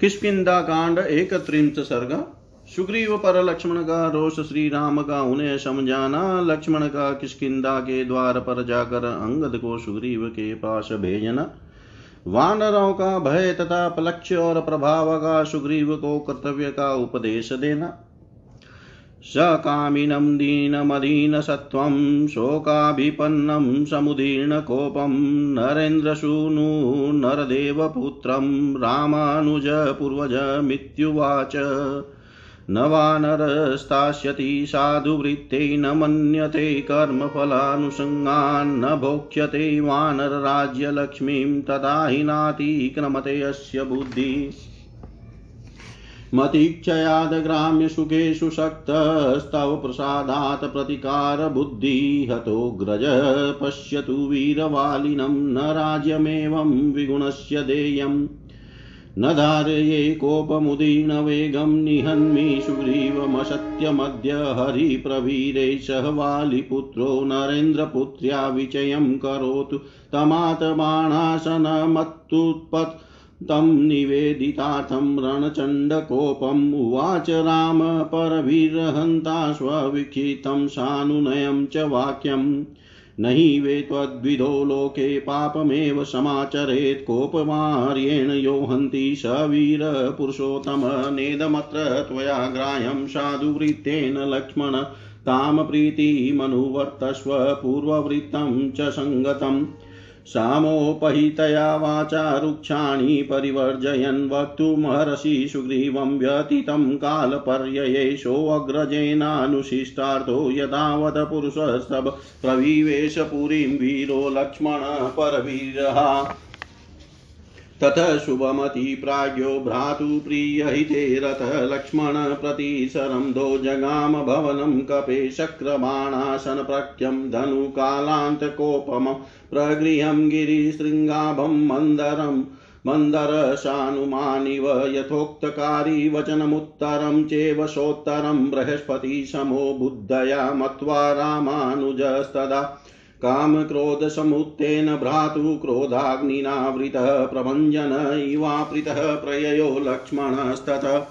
किसकिदा कांड एक सर्ग। सुग्रीव पर लक्ष्मण का रोष श्री राम का उन्हें समझाना लक्ष्मण का किसकिदा के द्वार पर जाकर अंगद को सुग्रीव के पास भेजना। वानरों का भय तथा पलक्ष्य और प्रभाव का सुग्रीव को कर्तव्य का उपदेश देना। सकामिनं दीनमदीनसत्त्वं, शोकाभिपन्नं, समुदीर्णकोपं, नरेन्द्रसूनु, नरदेवपुत्रं, रामानुजपूर्वजमित्युवाच। न वानरस्तास्यति साधुवृत्ते न मन्यते कर्मफलानुसङ्गान् भोक्ष्यते वानरराज्यलक्ष्मीं, तदा हि नातिक्रमते अस्य बुद्धिः। मतीक्षयादग्राम्यसुखेषु शक्तस्तव प्रसादात् प्रतिकारबुद्धि हतोऽग्रज पश्यतु वीरवालिनं न राज्यमेवं विगुणस्य देयम् न धारये कोपमुदीर्णवेगं निहन्मि सुग्रीवमसत्यमद्य हरिप्रवीरेशः वालिपुत्रो नरेन्द्रपुत्र्या विचयं करोतु। तमातबाणासनमत्तुत्पत् तं निवेदितार्थं रणचण्डकोपम् उवाच राम परवीरहन्ताश्ववीक्षितं सानुनयं च वाक्यम्। नहि वे त्वद्विधो लोके पापमेव समाचरेत् कोपमार्येण यो हन्ति स वीरपुरुषोत्तमनेदमत्र त्वया ग्राह्यं साधुवृत्तेन लक्ष्मण तां प्रीतिमनुवर्तस्व पूर्ववृत्तं च सङ्गतम्। सामोपहितया वाचा रुक्षाणि परिवर्जयन् वक्तुमहर्षि सुग्रीवं व्यतीतं कालपर्ययेषोऽग्रजेनानुशिष्टार्थो यदावद पुरुषस्तव प्रविवेश पुरीं वीरो लक्ष्मण परवीरः। ततः शुभमति प्राज्ञो भ्रातुप्रियहिते रथः लक्ष्मण प्रतिशरन्धो जगाम भवनं कपे शक्रबाणासनप्रख्यं धनुकालान्तकोपमं प्रगृहं गिरिशृङ्गाभं मन्दरम् मन्दरशानुमानिव यथोक्तकारी वचनमुत्तरं चेवशोत्तरं बृहस्पतिशमो बुद्धया मत्वा रामानुजस्तदा कामक्रोधसमुत्थेन भ्रातु क्रोधाग्निनावृतः प्रभञ्जन इवापृतः प्रययो लक्ष्मणस्ततः।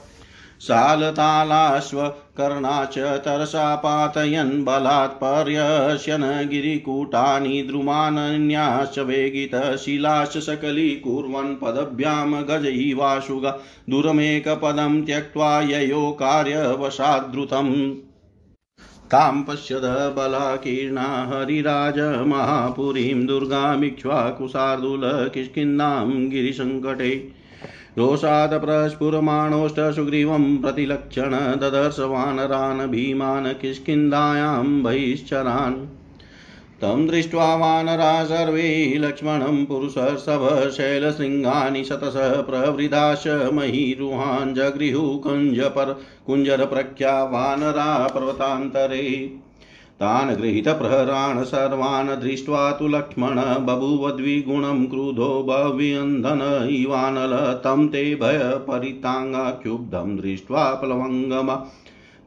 शालतालाश्वकर्णा च तरसा पातयन् बलात् पर्यश्यन् गिरिकूटानि द्रुमानन्याश्च वेगितः शिलाश्च सकलीकुर्वन् पदभ्यां गज इवाशुगा दुरमेकपदं त्यक्त्वा ययो कार्यवशाद्रुतम्। तां पश्यद बलाकीर्णा हरिराज महापुरीं दुर्गामिक्ष्वाकुशार्दूलकिष्किन्नां गिरिसङ्कटे। रोषात् प्रस्फुरमाणोऽष्ट सुग्रीवं प्रतिलक्षण ददर्श वानरान् भीमान् किष्किन्धायां बहिश्चरान्। तं दृष्ट्वा वानरा सर्वे लक्ष्मणं पुरुषर्षभ शैलशृङ्गानि शतशः प्रवृदाश महीरुहान् जगृहुः कुञ्जपर कुञ्जरप्रख्या वानरा पर्वतान्तरे तान् गृहीतप्रहरान् सर्वान् दृष्ट्वा तु लक्ष्मण बभूव द्विगुणं क्रुधो भव्यन्धन इवानल तं ते भयपरिताङ्गाक्षुब्धं दृष्ट्वा प्लवङ्गमा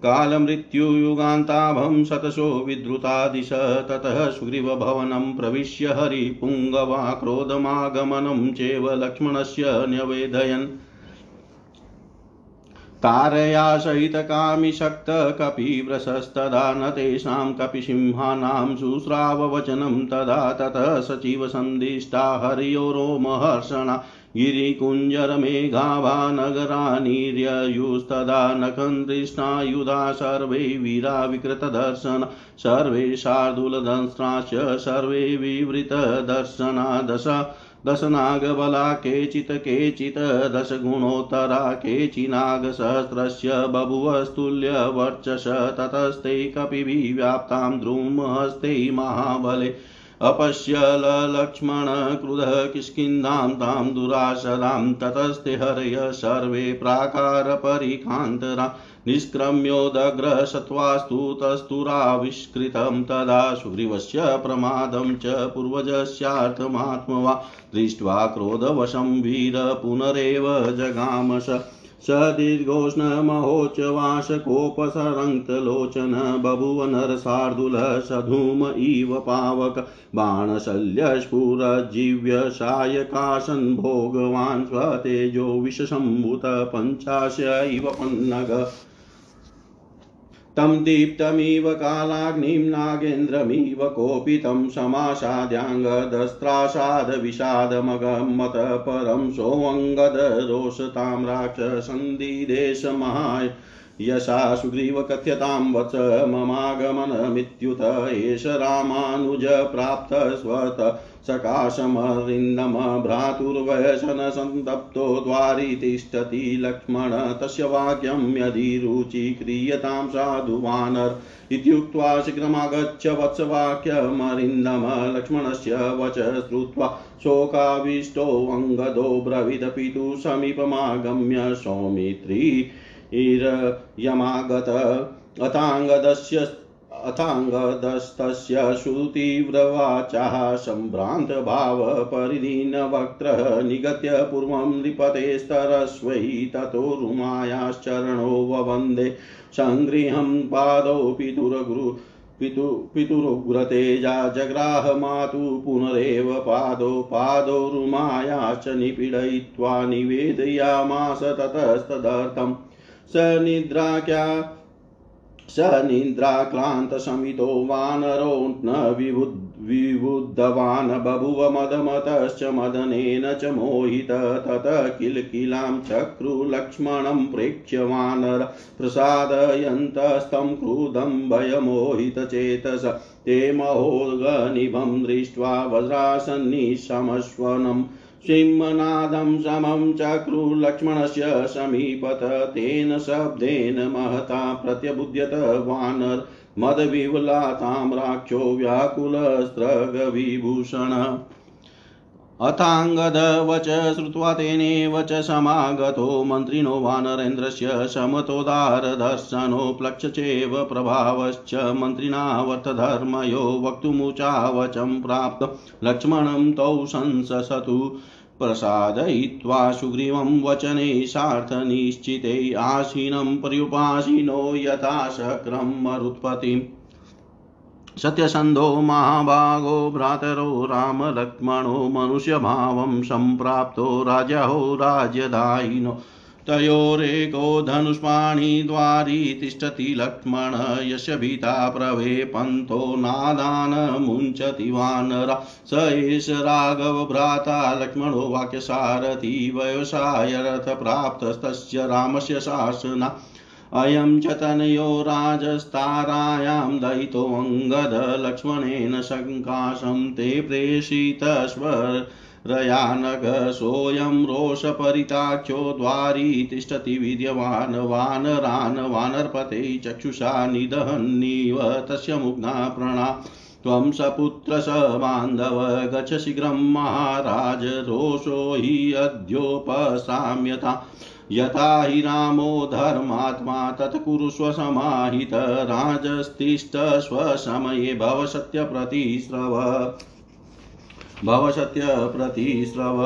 कालमृत्युयुगान्ताभं शतशो विद्रुतादिश, ततः सुग्रीवभवनं प्रविश्य हरिपुङ्गवा क्रोधमागमनं चेव लक्ष्मणस्य न्यवेदयन्। तारया सहितकामिशक्तकपिव्रशस्तदा न तेषां कपिसिंहानां शुश्राववचनं तदा ततः सचिवसन्दिष्टा हर्यो रोमहर्षणा। गिरिकुञ्जरमेघाभा नगरानिर्ययुस्तदा नखन्दृष्णायुधा सर्वे वीरा विकृतदर्शन सर्वे शार्दूलदंष्ट्राश्च, सर्वे विवृतदर्शना, दश, दशनागबला, केचित् केचित्, दशगुणोत्तरा केचिनागसहस्रस्य बभुवस्तुल्यवर्चस ततस्ते कपिभिः व्याप्तां द्रुमहस्ते महाबले। अपश्य लक्ष्मण क्रुधः किष्किन्धां तां दुराशरां ततस्ते हरय सर्वे प्राकारपरिकान्तरा निष्क्रम्योदग्रसत्त्वास्तु तस्तुराविष्कृतं तदा सुग्रीवस्य प्रमादं च पूर्वजस्यार्थमात्मवा। दृष्ट्वा क्रोधवशं वीर पुनरेव जगामस स दीर्घोष्णमहोच्चवाशकोपसरङ्क्तलोचन बभुव नरसार्दुलः सधूम इव पावक बाणशल्यस्फुरज्जीव्य सायकाशन् भोगवान् स्वतेजो विषसम्भूत पञ्चाश इव पन्नग। तं दीप्तमिव कालाग्निं नागेन्द्रमिव कोपितं समासाद्याङ्गदस्त्रासादविषादमगमत परं सोऽङ्गदरोषतां राक्षसन्दिदेशमहाय यशा सुग्रीवकथ्यतां वच ममागमनमित्युत एष रामानुज प्राप्तस्वत सकाशमरिन्दम भ्रातुर्वयसनसन्तप्तो द्वारि तिष्ठति लक्ष्मण, तस्य वाक्यं यदि साधु वानर। इत्युक्त्वा शीघ्रमागच्छ वत्सवाक्यमरिन्दम, लक्ष्मणस्य वच श्रुत्वा शोकाविष्टोऽङ्गदो ब्रवीदपितु समीपमागम्य सौमित्री। इरयमागत अथाङ्गदस्य अथाङ्गदस्तस्य सुतीव्रवाचाः सम्भ्रान्तभावपरिदीनवक्त्रः निगत्य पूर्वं नृपतेस्तरस्वै ततो रुमायाश्चरणो ववन्दे। सङ्गृहं पादौ पितुरगुरु पितु पितुरुग्रतेजा जग्राह मातु पुनरेव पादो पादो रुमायाश्च निपीडयित्वा निवेदयामास ततस्तदर्थम् स निद्राख्या स निद्राक्लान्तशमितो वानरो न विबुद् विबुद्धवान् बभुव मदमतश्च मदनेन च मोहित तत किल किलां चक्रुलक्ष्मणं प्रेक्ष्य वानर प्रसादयन्तस्तं क्रुधं भयमोहितचेतस ते महोगनिभं दृष्ट्वा वज्रासन्निशमश्वनम् सिंहनादं समं चक्रुलक्ष्मणस्य समीपत तेन शब्देन महता प्रत्यबुध्यत वानर मदविवलातां राक्षो व्याकुलस्त्रगविभूषण। अथाङ्गदवच श्रुत्वा तेनेव च समागतो मन्त्रिणो वानरेन्द्रस्य समतोदारदर्शनो प्लक्षचेव प्रभावश्च मन्त्रिणावर्थधर्मयो वक्तुमुचावचं प्राप्त लक्ष्मणं तौ संससतु प्रसादयित्वा सुग्रीवं वचने सार्थनिश्चिते आसीनं पर्युपासीनो यथा शक्रं मरुत्पतिम् सत्यसन्धो महाभागो भ्रातरो रामलक्ष्मणो मनुष्यभावं सम्प्राप्तो राजहो राज्यदायिनो तयोरेको धनुष्पाणि द्वारि तिष्ठति लक्ष्मण, यस्य भीता प्रवेपन्तो नादान मुञ्चति वानरा। स एष राघवभ्राता लक्ष्मणो वाक्यसारथी व्यवसाय रथप्राप्तस्तस्य रामस्य शासना। अयं च तनयो राजस्तारायां दयितोऽङ्गद लक्ष्मणेन शङ्काशं ते प्रेषितस्वरयानग सोऽयं रोषपरिताख्यो द्वारी तिष्ठति विद्यवान् वानरान् वानरपते चक्षुषा निदहन्नीव तस्य मुग्धा प्रणा। त्वं सपुत्र स बान्धव गच्छ शीघ्रं महाराज, रोषो हि अद्योपसाम्यता। यथा हि रामो धर्मात्मा तत् कुरुष्व समाहित राजस्तिष्ठ स्वसमये भव सत्यप्रतिस्रव भव सत्यप्रतिस्रव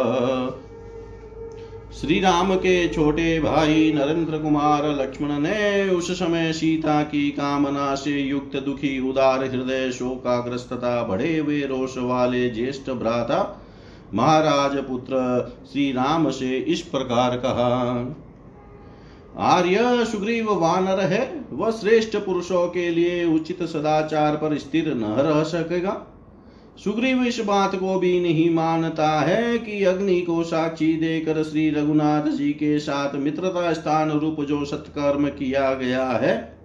श्री राम के छोटे भाई नरेंद्र कुमार लक्ष्मण ने उस समय सीता की कामना से युक्त दुखी, उदार हृदय शोकाग्रस्त तथा बड़े हुए रोष वाले ज्येष्ठ भ्राता महाराज पुत्र श्री राम से इस प्रकार कहा आर्य सुग्रीव वानर है, वह श्रेष्ठ पुरुषों के लिए उचित सदाचार पर स्थिर न रह सकेगा। सुग्रीव इस बात को भी नहीं मानता है कि अग्नि को साक्षी देकर श्री रघुनाथ जी के साथ मित्रता स्थान रूप जो सत्कर्म किया गया है,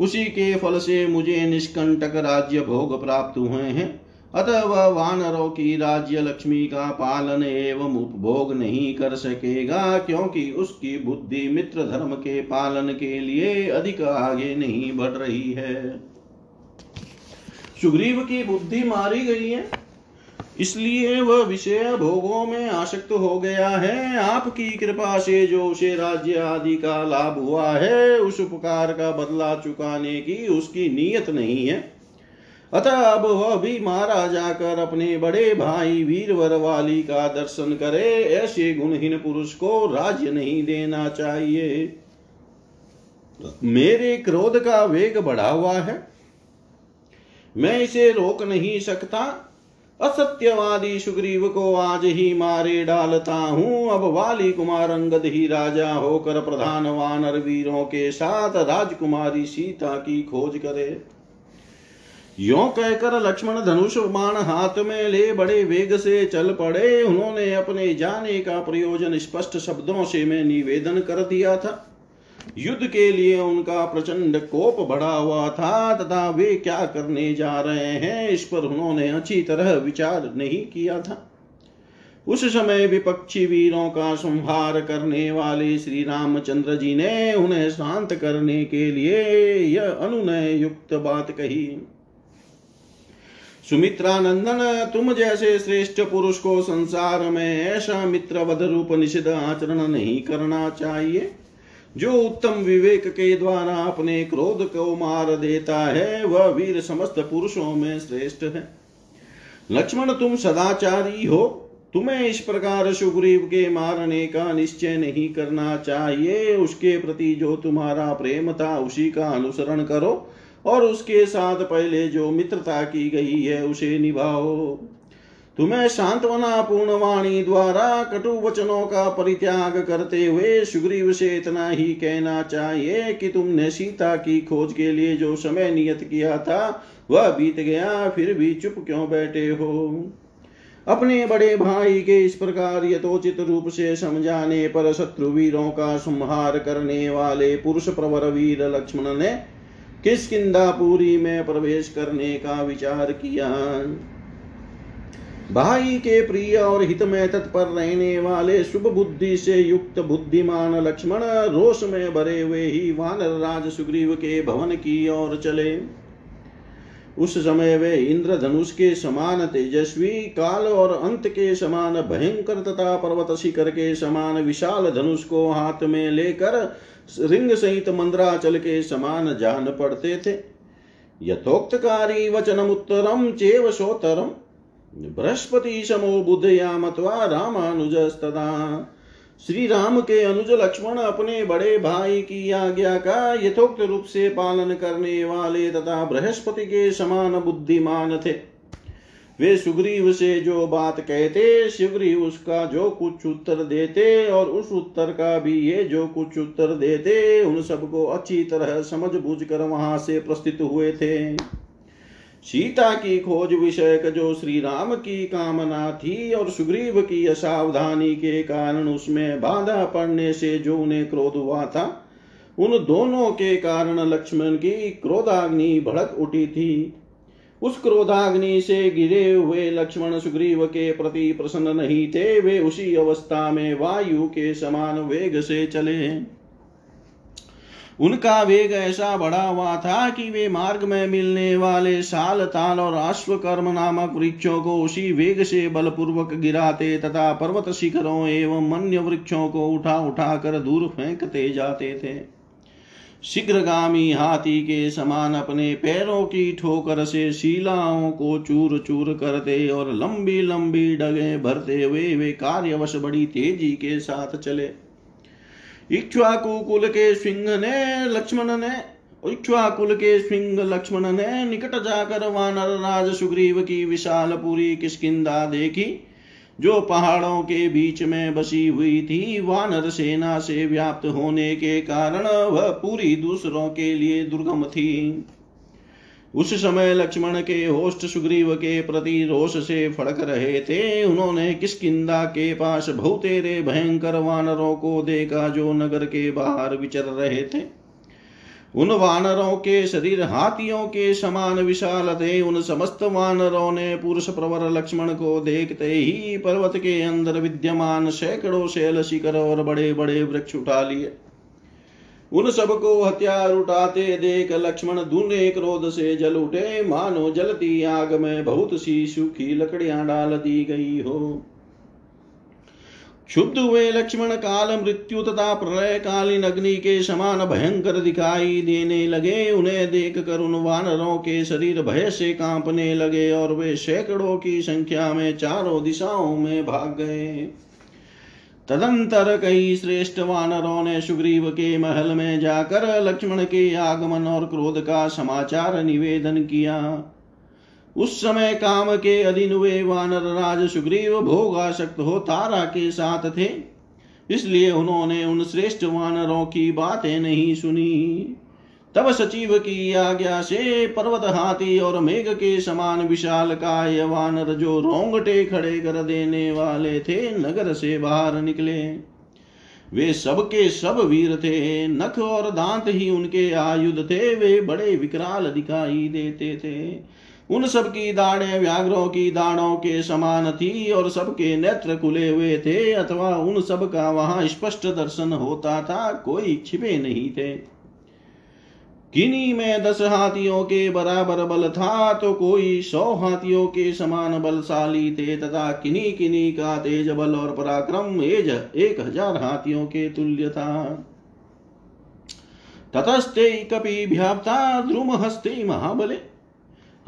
उसी के फल से मुझे निष्कंटक राज्य भोग प्राप्त हुए हैं। अतः वह वानरों की राज्य लक्ष्मी का पालन एवं उपभोग नहीं कर सकेगा, क्योंकि उसकी बुद्धि मित्र धर्म के पालन के लिए अधिक आगे नहीं बढ़ रही है। सुग्रीव की बुद्धि मारी गई है, इसलिए वह विषय भोगों में आसक्त हो गया है। आपकी कृपा से जो उसे राज्य आदि का लाभ हुआ है, उस उपकार का बदला चुकाने की उसकी नीयत नहीं है। अतः अब वह भी मारा जाकर अपने बड़े भाई वीरवर वाली का दर्शन करे, ऐसे गुणहीन पुरुष को राज्य नहीं देना चाहिए। मेरे क्रोध का वेग बढ़ा हुआ है। मैं इसे रोक नहीं सकता। असत्यवादी सुग्रीव को आज ही मारे डालता हूँ। अब वाली कुमार अंगद ही राजा होकर प्रधान वानर वीरों के साथ राजकुमारी सीता की खोज करे। यो कहकर लक्ष्मण धनुष बाण हाथ में ले बड़े वेग से चल पड़े। उन्होंने अपने जाने का प्रयोजन स्पष्ट शब्दों से मैं निवेदन कर दिया था। युद्ध के लिए उनका प्रचंड कोप बढ़ा हुआ था, तथा वे क्या करने जा रहे हैं, इस पर उन्होंने अच्छी तरह विचार नहीं किया था। उस समय विपक्षी वीरों का संहार करने वाले श्री रामचंद्र जी ने उन्हें शांत करने के लिए यह अनुनय युक्त बात कही। सुमित्रा नंदन तुम जैसे श्रेष्ठ पुरुष को संसार में ऐसा मित्र रूप निषिद्ध आचरण नहीं करना चाहिए। जो उत्तम विवेक के द्वारा अपने क्रोध को मार देता है, वह वीर समस्त पुरुषों में श्रेष्ठ है। लक्ष्मण, तुम सदाचारी हो। तुम्हें इस प्रकार सुग्रीव के मारने का निश्चय नहीं करना चाहिए। उसके प्रति जो तुम्हारा प्रेम था, उसी का अनुसरण करो। और उसके साथ पहले जो मित्रता की गई है, उसे निभाओ। तुम्हें सांत्वना पूर्ण वाणी द्वारा कटु वचनों का परित्याग करते हुए सुग्रीव से इतना ही कहना चाहिए कि तुमने सीता की खोज के लिए जो समय नियत किया था, वह बीत गया, फिर भी चुप क्यों बैठे हो? अपने बड़े भाई के इस प्रकार यथोचित रूप से समझाने पर शत्रु वीरों का संहार करने वाले पुरुष प्रवर वीर लक्ष्मण ने किसकिदा में प्रवेश करने का विचार किया? भाई के प्रिय और हित में तत्पर रहने वाले शुभ बुद्धि से युक्त बुद्धिमान लक्ष्मण रोष में भरे हुए ही वानर राज सुग्रीव के भवन की ओर चले। उस समय वे इंद्र धनुष के समान तेजस्वी, काल और अंत के समान भयंकर तथा पर्वत शिखर के समान विशाल धनुष को हाथ में लेकर रिंग सहित मंद्राचल के समान जान पड़ते थे। यथोक्तकारी वचनम उत्तरम, चेव सोतरम। बृहस्पति समो बुद्धया मत्वा रामानुजस्तदा। श्री राम के अनुज लक्ष्मण अपने बड़े भाई की आज्ञा का यथोक्त रूप से पालन करने वाले तथा बृहस्पति के समान बुद्धिमान थे। वे सुग्रीव से जो बात कहते, सुग्रीव उसका जो कुछ उत्तर देते और उस उत्तर का भी ये जो कुछ उत्तर देते, उन सबको अच्छी तरह समझ बूझ कर वहाँ से प्रस्थित हुए थे। सीता की खोज विषय जो श्री राम की कामना थी और सुग्रीव की असावधानी के कारण उसमें बाधा पड़ने से जो उन्हें क्रोध हुआ था, उन दोनों के कारण लक्ष्मण की क्रोधाग्नि भड़क उठी थी। उस क्रोधाग्नि से गिरे हुए लक्ष्मण सुग्रीव के प्रति प्रसन्न नहीं थे, वे उसी अवस्था में वायु के समान वेग से चले। उनका वेग ऐसा बढ़ा हुआ था कि वे मार्ग में मिलने वाले साल, ताल और अश्वकर्म नामक वृक्षों को उसी वेग से बलपूर्वक गिराते तथा पर्वत शिखरों एवं अन्य वृक्षों को उठा उठा कर दूर फेंकते जाते थे। शीघ्रगामी हाथी के समान अपने पैरों की ठोकर से शिलाओं को चूर चूर करते और लंबी लंबी डगे भरते हुए वे कार्यवश बड़ी तेज़ी के साथ चले। इक्ष्वाकु कुल के सिंह ने लक्ष्मण ने, इक्ष्वाकुल के सिंह लक्ष्मण ने निकट जाकर वानर राज सुग्रीव की विशाल पूरी किसकिदा देखी। जो पहाड़ों के बीच में बसी हुई थी, वानर सेना से व्याप्त होने के कारण वह पूरी दूसरों के लिए दुर्गम थी। उस समय लक्ष्मण के होस्ट सुग्रीव के प्रति रोष से फड़क रहे थे। उन्होंने किसकिदा के पास बहुतेरे भयंकर वानरों को देखा जो नगर के बाहर विचर रहे थे। उन वानरों के शरीर हाथियों के समान विशाल थे। उन समस्त वानरों ने पुरुष प्रवर लक्ष्मण को देखते ही पर्वत के अंदर विद्यमान सैकड़ों शैल शिखर और बड़े बड़े वृक्ष उठा लिए। उन सबको हथियार उठाते देख लक्ष्मण दूने क्रोध से जल उठे। मानो जलती आग में बहुत सी सूखी लकड़ियाँ डाल दी गई हो। क्षुब्ध हुए लक्ष्मण काल मृत्यु तथा प्रलय कालीन अग्नि के समान भयंकर दिखाई देने लगे। उन्हें देख कर उन वानरों के शरीर भय से कांपने लगे और वे सैकड़ों की संख्या में चारों दिशाओं में भाग गए। तदंतर कई श्रेष्ठ वानरों ने सुग्रीव के महल में जाकर लक्ष्मण के आगमन और क्रोध का समाचार निवेदन किया। उस समय काम के अधीन हुए वानर राज सुग्रीव भोगाशक्त हो तारा के साथ थे। इसलिए उन्होंने उन श्रेष्ठ वानरों की बातें नहीं सुनी। तब सचिव की आज्ञा से पर्वत हाथी और मेघ के समान विशाल काय वानर जो रोंगटे खड़े कर देने वाले थे, नगर से बाहर निकले। वे सबके सब वीर थे, नख और दांत ही उनके आयुध थे, वे बड़े विकराल दिखाई देते थे। उन सब की दाढ़े व्याघ्रों की दाढ़ों के समान थी और सबके नेत्र खुले हुए थे, अथवा उन सब का वहाँ स्पष्ट दर्शन होता था, कोई छिपे नहीं थे। किन्हीं में दस हाथियों के बराबर बल था तो कोई सौ हाथियों के समान बलशाली थे, तथा किन्हीं किन्हीं का तेज बल और पराक्रम एज एक हज़ार हाथियों के तुल्य था। ततस्ते कपि द्रुम हस्ते महाबले।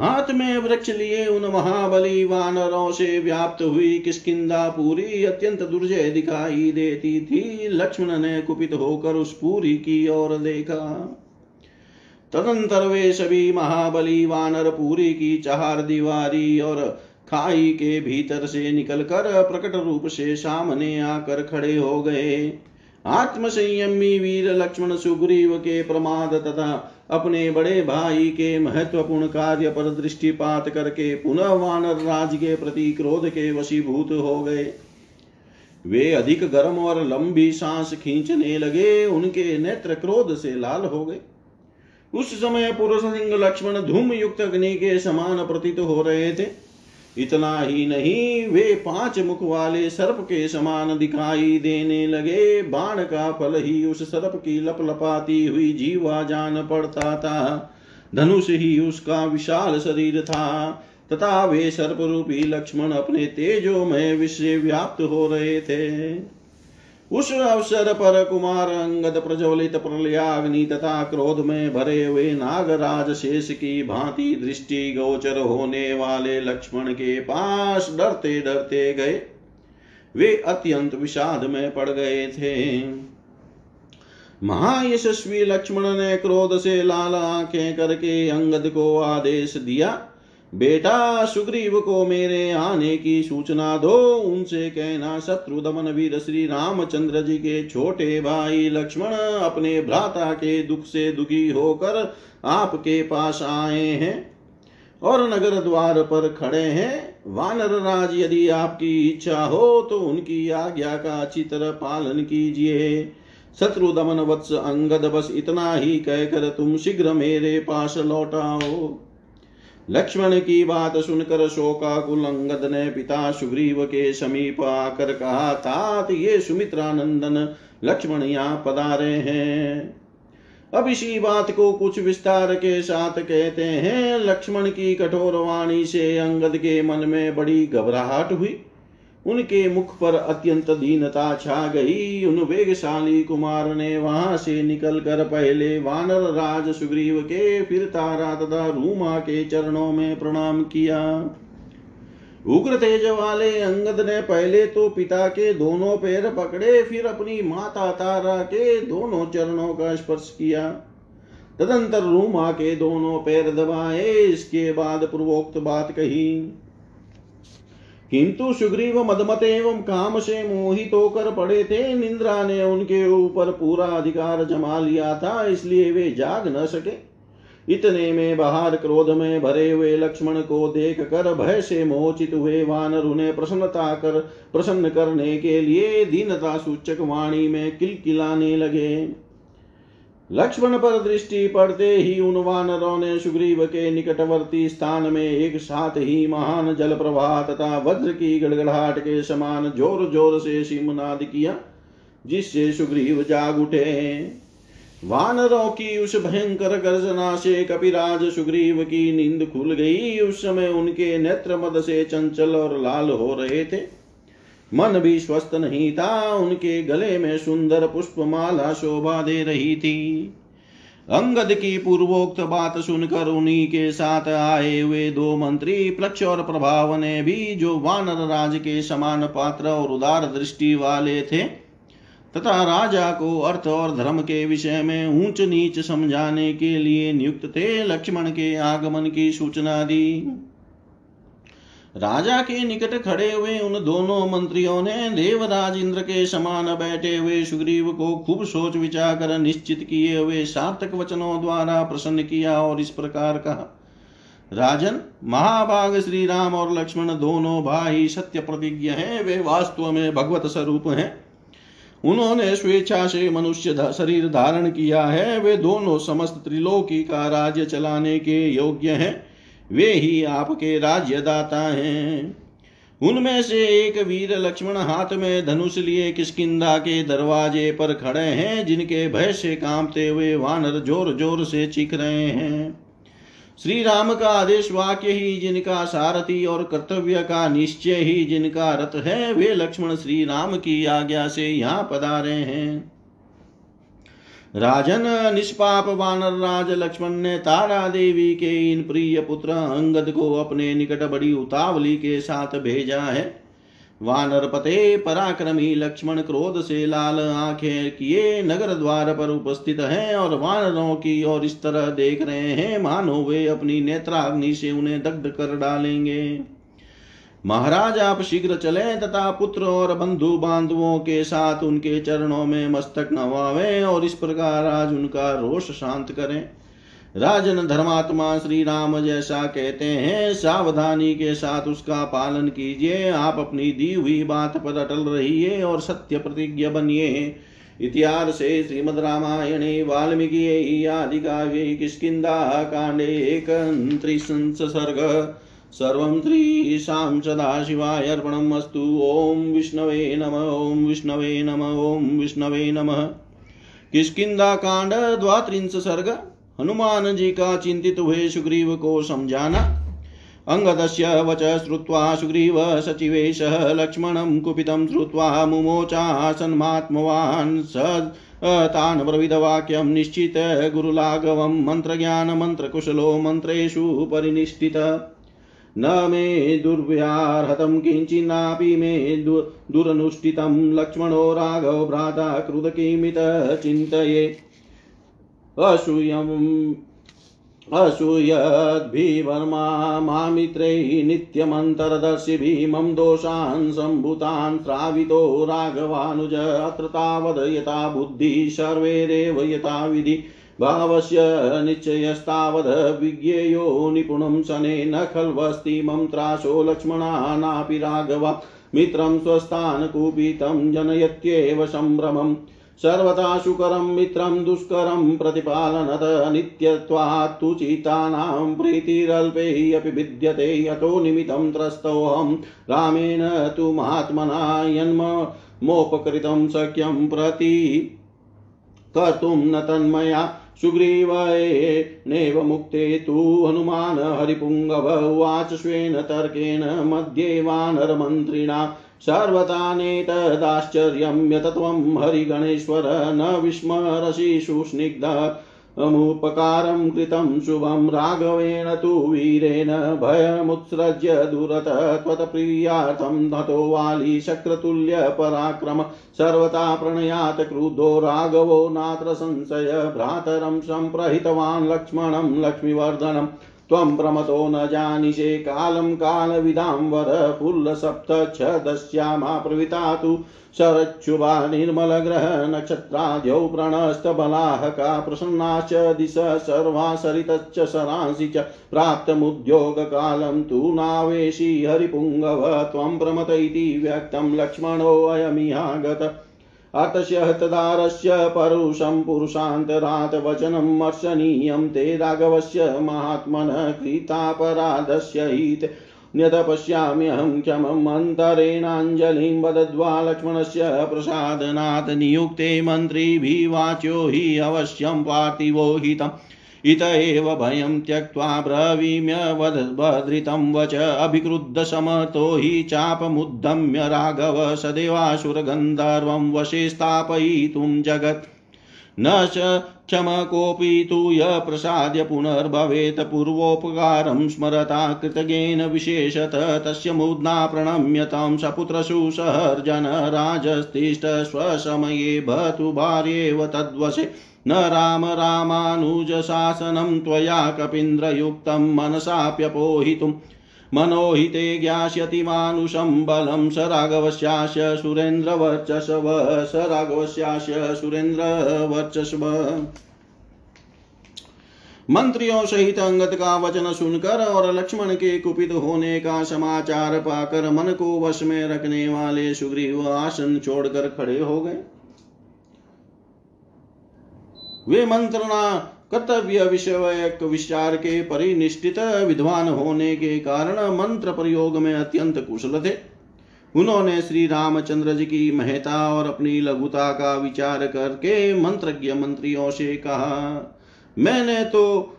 हाथ में वृक्ष लिए उन महाबली वानरों से व्याप्त हुई किसकिदा पूरी अत्यंत दुर्जय दिखाई देती थी। लक्ष्मण ने कुपित होकर उस पूरी की ओर देखा। तदंतर वे सभी महाबली वानर पूरी की चार दीवारी और खाई के भीतर से निकलकर प्रकट रूप से सामने आकर खड़े हो गए। आत्म संयमी वीर लक्ष्मण सुग्रीव के प्रमाद तथा अपने बड़े भाई के महत्वपूर्ण कार्य पर दृष्टिपात करके पुनः वानर राज के प्रति क्रोध के वशीभूत हो गए। वे अधिक गर्म और लंबी सांस खींचने लगे, उनके नेत्र क्रोध से लाल हो गए। उस समय पुरुष सिंह लक्ष्मण धूम युक्त अग्नि के समान प्रतीत हो रहे थे। इतना ही नहीं वे पाँच मुख वाले सर्प के समान दिखाई देने लगे। बाण का फल ही उस सर्प की लप लपाती हुई जीवा जान पड़ता था। धनुष ही उसका विशाल शरीर था। तथा वे सर्प रूपी लक्ष्मण अपने तेजो में विषय व्याप्त हो रहे थे। उस अवसर पर कुमार अंगद प्रज्वलित प्रलयाग्नि तथा क्रोध में भरे हुए नागराज शेष की भांति दृष्टि गोचर होने वाले लक्ष्मण के पास डरते डरते गए। वे अत्यंत विषाद में पड़ गए थे। महायशस्वी लक्ष्मण ने क्रोध से लाल आँखें करके अंगद को आदेश दिया। बेटा सुग्रीव को मेरे आने की सूचना दो। उनसे कहना, शत्रु दमन वीर श्री रामचंद्र जी के छोटे भाई लक्ष्मण अपने भ्राता के दुख से दुखी होकर आपके पास आए हैं और नगर द्वार पर खड़े हैं। वानर राज, यदि आपकी इच्छा हो तो उनकी आज्ञा का अच्छी तरह पालन कीजिए। शत्रु दमन वत्स अंगद बस इतना ही कहकर तुम शीघ्र मेरे पास लौटाओ लक्ष्मण की बात सुनकर शोकाकुल अंगद ने पिता सुग्रीव के समीप आकर कहा, तात ये सुमित्रानंदन, लक्ष्मण यहाँ पधारे हैं। अब इसी बात को कुछ विस्तार के साथ कहते हैं। लक्ष्मण की कठोर वाणी से अंगद के मन में बड़ी घबराहट हुई। उनके मुख पर अत्यंत दीनता छा गई। उन वेगशाली कुमार ने वहाँ से निकल कर पहले वानर राज सुग्रीव के, फिर तारा तथा रूमा के चरणों में प्रणाम किया। उग्र तेज वाले अंगद ने पहले तो पिता के दोनों पैर पकड़े, फिर अपनी माता तारा के दोनों चरणों का स्पर्श किया। तदंतर रूमा के दोनों पैर दबाए, इसके बाद पूर्वोक्त बात कही। किंतु सुग्रीव मदमत एवं काम से मोहित होकर पड़े थे, निंद्रा ने उनके ऊपर पूरा अधिकार जमा लिया था, इसलिए वे जाग न सके। इतने में बाहर क्रोध में भरे हुए लक्ष्मण को देख कर भय से मोचित हुए वानर उन्हें प्रसन्नता कर, प्रसन्न करने के लिए दीनता सूचक वाणी में किलकिलाने लगे। लक्ष्मण पर दृष्टि पड़ते ही उन वानरों ने सुग्रीव के निकटवर्ती स्थान में एक साथ ही महान जल प्रवाह तथा वज्र की गड़गड़ाहट के समान ज़ोर ज़ोर से सिमनाद किया, जिससे सुग्रीव जाग उठे। वानरों की उस भयंकर गर्जना से कपिराज सुग्रीव की नींद खुल गई। उस समय उनके नेत्र मद से चंचल और लाल हो रहे थे। मन भी स्वस्थ नहीं था, उनके गले में सुंदर पुष्पमाला शोभा दे रही थी। अंगद की पूर्वोक्त बात सुनकर उन्हीं के साथ आए हुए दो मंत्री प्लक्ष और प्रभाव ने भी जो वानर राज के समान पात्र और उदार दृष्टि वाले थे, तथा राजा को अर्थ और धर्म के विषय में ऊंच नीच समझाने के लिए नियुक्त थे, लक्ष्मण के आगमन की सूचना दी। राजा के निकट खड़े हुए उन दोनों मंत्रियों ने देवराज इंद्र के समान बैठे हुए सुग्रीव को खूब सोच विचार कर निश्चित किए हुए सार्थक वचनों द्वारा प्रसन्न किया और इस प्रकार कहा, राजन, महाभाग श्री राम और लक्ष्मण दोनों भाई सत्य प्रतिज्ञ हैं, वे वास्तव में भगवत स्वरूप हैं। उन्होंने स्वेच्छा से मनुष्य शरीर धारण किया है, वे दोनों समस्त त्रिलोकी का राज्य चलाने के योग्य हैं। वे ही आपके राज्यदाता हैं। उनमें से एक वीर लक्ष्मण हाथ में धनुष लिए किसकिदा के दरवाजे पर खड़े हैं, जिनके भय से कांपते हुए वानर ज़ोर ज़ोर से चीख रहे हैं। श्री राम का आदेश वाक्य ही जिनका सारथी और कर्तव्य का निश्चय ही जिनका रथ है, वे लक्ष्मण श्री राम की आज्ञा से यहाँ पधारे हैं। राजन निष्पाप वानर राज लक्ष्मण ने तारा देवी के इन प्रिय पुत्र अंगद को अपने निकट बड़ी उतावली के साथ भेजा है। वानर पते पराक्रमी लक्ष्मण क्रोध से लाल आँखें किए नगर द्वार पर उपस्थित हैं और वानरों की ओर इस तरह देख रहे हैं। मानो वे अपनी नेत्राग्नि से उन्हें दग्ध कर डालेंगे। महाराज, आप शीघ्र चले तथा पुत्र और बंधु बांधवों के साथ उनके चरणों में मस्तक नवावे और इस प्रकार आज उनका रोष शांत करें। राजन धर्मात्मा श्री राम जैसा कहते हैं, सावधानी के साथ उसका पालन कीजिए, आप अपनी दी हुई बात पर अटल रहिए और सत्य प्रतिज्ञ बनिए। इतिहास से श्रीमद रामायणे, वाल्मीकि आदि काव्ये किष्किन्धा कांडे, एक सर्ग सर्वं त्रीशां सदाशिवाय अर्पणम् अस्तु ॐ विष्णवे नम, ॐ विष्णवे नम, ॐ विष्णवे नमः। किष्किन्दाकाण्ड द्वात्रिंश सर्ग हनुमान जी का चिंतित हुए सुग्रीव को समझाना अङ्गदस्य वच श्रुत्वा सुग्रीव सचिवेशः, लक्ष्मणं कुपितं श्रुत्वा मुमोचासन्मात्मवान् स तान् ब्रविदवाक्यं निश्चित गुरुलाघवं मन्त्रज्ञानमन्त्रकुशलो मन्त्रेषु परिनिष्ठित। न मे दुर्व्याहतं किञ्चिन्नापि मे दुरनुष्ठितं लक्ष्मणो राघव भ्राता कृतकिमित चिन्तये। असूयम्, असूयद्भिवर्मा मामित्रैः नित्यमन्तरदर्शिभिः मम दोषान् सम्भूतान् श्रावितो राघवानुज अत्र तावद् यथा बुद्धिः सर्वैरेव यथा विधि। भावस्य निश्चयस्तावद् विज्ञेयो निपुणं शने न खल्वस्ति मम त्रासो लक्ष्मणानापि राघवा। मित्रं स्वस्थान् कुपितं जनयत्येव सम्भ्रमम् सर्वथा सुकरं, मित्रं दुष्करं प्रतिपालनत नित्यत्वात् तु चितानां प्रीतिरल्पे अपि विद्यते यतो निमित्तं त्रस्तोऽहं। रामेण तु महात्मना यन्मोपकृतं शक्यं प्रति कर्तुं न तन्मया। सुग्रीवयेनेव मुक्ते तु हनुमान् हरिपुङ्गव उवाच स्वेन तर्केण मध्ये वानरमन्त्रिणा। सर्वतानेतदाश्चर्यं यतत्वं हरिगणेश्वर न विस्मरसि सुस्निग्ध। मुपकारं कृतं शुभं राघवेण तु वीरेण भयमुत्सृज्य दुरत त्वत्प्रियार्थं हतो वाली शक्रतुल्यपराक्रम सर्वथा प्रणयात् क्रुद्धो राघवो नात्र संशय भ्रातरं सम्प्रहितवान् लक्ष्मणं लक्ष्मीवर्धनम् त्वं प्रमतो न जानिषे कालं कालविदां वर पुल्लसप्तच्छदस्यामा प्रविता तु शरच्छुभा निर्मलग्रह नक्षत्राद्यौ प्रणस्तबलाहका प्रसन्नाश्च दिश सर्वा सरितश्च सरांसि च प्राप्तमुद्योगकालं तु नावेशि हरिपुङ्गव त्वं प्रमत इति व्यक्तं लक्ष्मणोऽयमिहागत अतस्य तदारस्य परुषं पुरुषान्तरात् वचनम् अर्शनीयं ते राघवस्य महात्मनः कृतापराधस्य हित् न्यतपश्याम्यहं क्षमम् अन्तरेणाञ्जलिं वदद्वा लक्ष्मणस्य प्रसादनात् नियुक्ते मन्त्रिभिः वाच्यो हि अवश्यं पार्थिवो हितम्। इत एव भयं त्यक्त्वा ब्रवीम्यवधृतं वच अभिक्रुद्धसमतो हि चापमुद्दम्य राघव सदेवासुरगन्धर्वं वशे स्थापयितुं जगत्। न क्षम कोऽपि तु य प्रसाद्य पुनर्भवेत् पूर्वोपकारं स्मरता कृतज्ञेन विशेषत तस्य मुद्ना प्रणम्य तं सपुत्रसु सहर्जन राजस्तिष्ठ स्वसमये भतु भार्येव तद्वशे। न राम रामानुजशासनं त्वया कपीन्द्रयुक्तं मनसाप्यपोहितुम्। मनोहिते ज्ञास्यति मानुषं बलं। स राघवस्यास्य सुरेन्द्रवर्चस्व। स राघवस्यास्य सुरेन्द्रवर्चस्व। मंत्रियों सहित अंगत का वचन सुनकर और लक्ष्मण के कुपित होने का समाचार पाकर मन को वश में रखने वाले सुग्रीव आसन छोड़कर खड़े हो गए। वे मंत्रणा कर्तव्य विषय विचार के परिनिष्ठित विद्वान होने के कारण मंत्र प्रयोग में अत्यंत कुशल थे। उन्होंने श्री रामचंद्र जी की महता और अपनी लघुता का विचार करके मंत्रज्ञ मंत्रियों से कहा, मैंने तो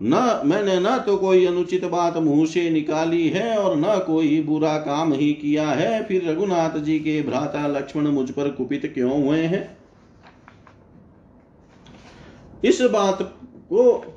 न, मैंने न तो कोई अनुचित बात मुँह से निकाली है और न कोई बुरा काम ही किया है। फिर रघुनाथ जी के भ्राता लक्ष्मण मुझ पर कुपित क्यों हुए हैं? इस बात को।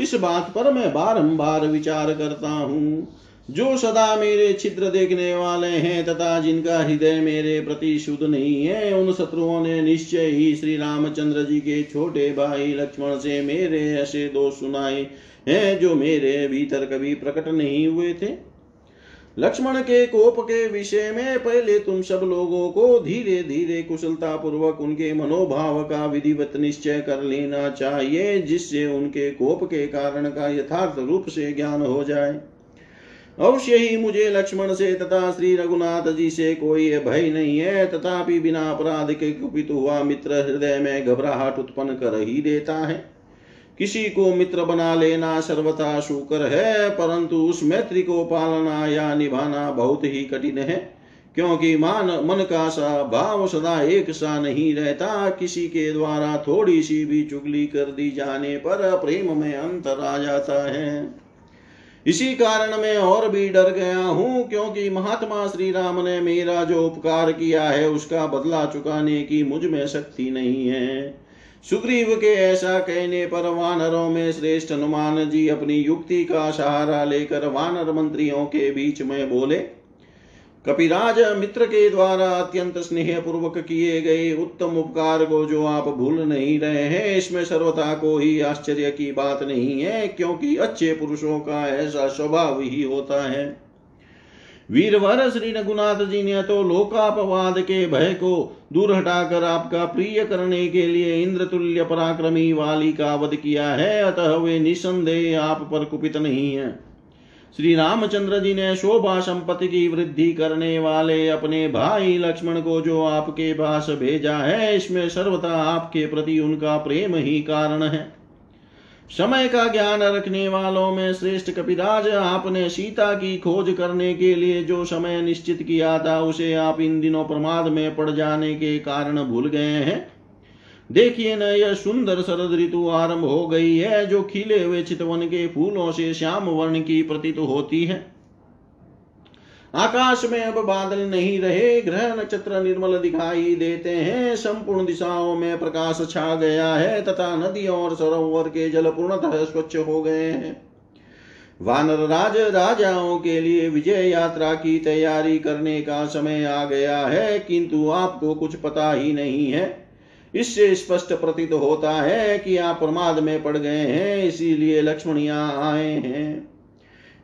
इस बात पर मैं बारंबार विचार करता हूँ। जो सदा मेरे छिद्र देखने वाले हैं तथा जिनका हृदय मेरे प्रति शुद्ध नहीं है, उन शत्रुओं ने निश्चय ही श्री रामचंद्र जी के छोटे भाई लक्ष्मण से मेरे ऐसे दोष सुनाए हैं, जो मेरे भीतर कभी प्रकट नहीं हुए थे। लक्ष्मण के कोप के विषय में पहले तुम सब लोगों को धीरे धीरे कुशलता पूर्वक उनके मनोभाव का विधिवत निश्चय कर लेना चाहिए, जिससे उनके कोप के कारण का यथार्थ रूप से ज्ञान हो जाए। अवश्य ही मुझे लक्ष्मण से तथा श्री रघुनाथ जी से कोई भय नहीं है, तथापि बिना अपराध के कुपित हुआ मित्र हृदय में घबराहट उत्पन्न कर ही देता है। किसी को मित्र बना लेना सर्वथा शुकर है, परंतु उस मैत्री को पालना या निभाना बहुत ही कठिन है, क्योंकि मान, मन का सा भाव सदा एक सा नहीं रहता। किसी के द्वारा थोड़ी सी भी चुगली कर दी जाने पर प्रेम में अंतर आ जाता है। इसी कारण मैं और भी डर गया हूँ, क्योंकि महात्मा श्री राम ने मेरा जो उपकार किया है, उसका बदला चुकाने की मुझमें शक्ति नहीं है। सुग्रीव के ऐसा कहने पर वानरों में श्रेष्ठ हनुमान जी अपनी युक्ति का सहारा लेकर वानर मंत्रियों के बीच में बोले, कपिराज मित्र के द्वारा अत्यंत स्नेह पूर्वक किए गए उत्तम उपकार को जो आप भूल नहीं रहे हैं, इसमें सर्वथा को ही आश्चर्य की बात नहीं है, क्योंकि अच्छे पुरुषों का ऐसा स्वभाव ही होता है। वीरवर श्री रघुनाथ जी ने तो लोकापवाद के भय को दूर हटाकर आपका प्रिय करने के लिए इंद्र तुल्य पराक्रमी वाली का वध किया है, अतः वे निसंदेह आप पर कुपित नहीं है। श्री रामचंद्र जी ने शोभा संपत्ति की वृद्धि करने वाले अपने भाई लक्ष्मण को जो आपके पास भेजा है, इसमें सर्वथा आपके प्रति उनका प्रेम ही कारण है। समय का ज्ञान रखने वालों में श्रेष्ठ कपिराज आपने सीता की खोज करने के लिए जो समय निश्चित किया था, उसे आप इन दिनों प्रमाद में पड़ जाने के कारण भूल गए हैं। देखिए न, यह सुंदर शरद ऋतु आरंभ हो गई है, जो खिले हुए चितवन के फूलों से श्याम वर्ण की प्रतीत होती है। आकाश में अब बादल नहीं रहे, ग्रह नक्षत्र निर्मल दिखाई देते हैं। संपूर्ण दिशाओं में प्रकाश छा गया है तथा नदियों और सरोवर के जल पूर्णतः स्वच्छ हो गए हैं। वानर राज राजाओं के लिए विजय यात्रा की तैयारी करने का समय आ गया है, किंतु आपको कुछ पता ही नहीं है। इससे स्पष्ट प्रतीत होता है कि आप प्रमाद में पड़ गए हैं, इसीलिए लक्ष्मण यहाँ आए हैं।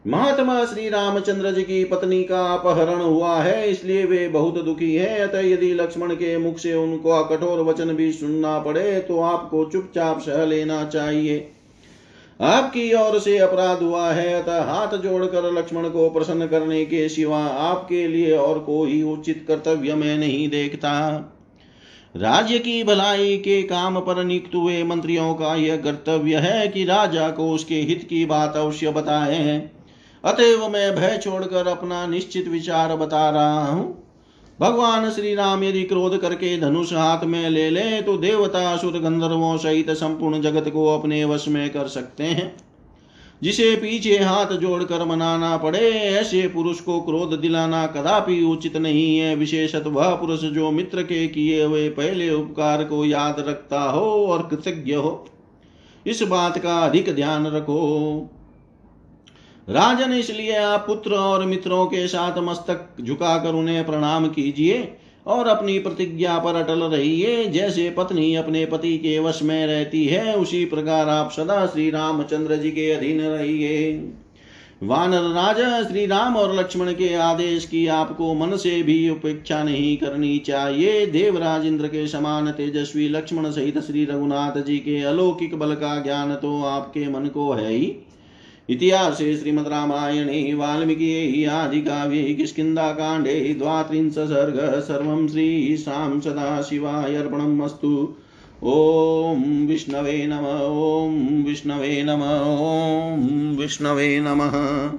महात्मा श्री रामचंद्र जी की पत्नी का अपहरण हुआ है, इसलिए वे बहुत दुखी हैं। अतः यदि लक्ष्मण के मुख से उनको कठोर वचन भी सुनना पड़े तो आपको चुपचाप सह लेना चाहिए। आपकी ओर से अपराध हुआ है, अतः हाथ जोड़कर लक्ष्मण को प्रसन्न करने के सिवा आपके लिए और कोई उचित कर्तव्य में नहीं देखता। राज्य की भलाई के काम पर नियुक्त हुए मंत्रियों का यह कर्तव्य है कि राजा को उसके हित की बात अवश्य बताए। अतएव मैं भय छोड़कर अपना निश्चित विचार बता रहा हूँ। भगवान श्री राम यदि क्रोध करके धनुष हाथ में ले ले तो देवता असुर गंधर्वों सहित संपूर्ण जगत को अपने वश में कर सकते हैं। जिसे पीछे हाथ जोड़कर मनाना पड़े, ऐसे पुरुष को क्रोध दिलाना कदापि उचित नहीं है। विशेषत वह पुरुष जो मित्र के किए हुए पहले उपकार को याद रखता हो और कृतज्ञ हो। इस बात का अधिक ध्यान रखो। राजन इसलिए आप पुत्र और मित्रों के साथ मस्तक झुकाकर उन्हें प्रणाम कीजिए और अपनी प्रतिज्ञा पर अटल रहिए। जैसे पत्नी अपने पति के वश में रहती है, उसी प्रकार आप सदा श्री रामचंद्र जी के अधीन रहिए। वानर राजा, श्री राम और लक्ष्मण के आदेश की आपको मन से भी उपेक्षा नहीं करनी चाहिए। देवराज इंद्र के समान तेजस्वी लक्ष्मण सहित श्री रघुनाथ जी के अलौकिक बल का ज्ञान तो आपके मन को है ही। इतिहासे श्रीमद्रामायणे वाल्मीकियै आदिकाव्ये किष्किन्धाकाण्डे द्वात्रिंश सर्ग सर्वं श्रीशां सदाशिवाय अर्पणम् अस्तु ॐ विष्णवे नम, ॐ विष्णवे नम, ॐ विष्णवे नमः।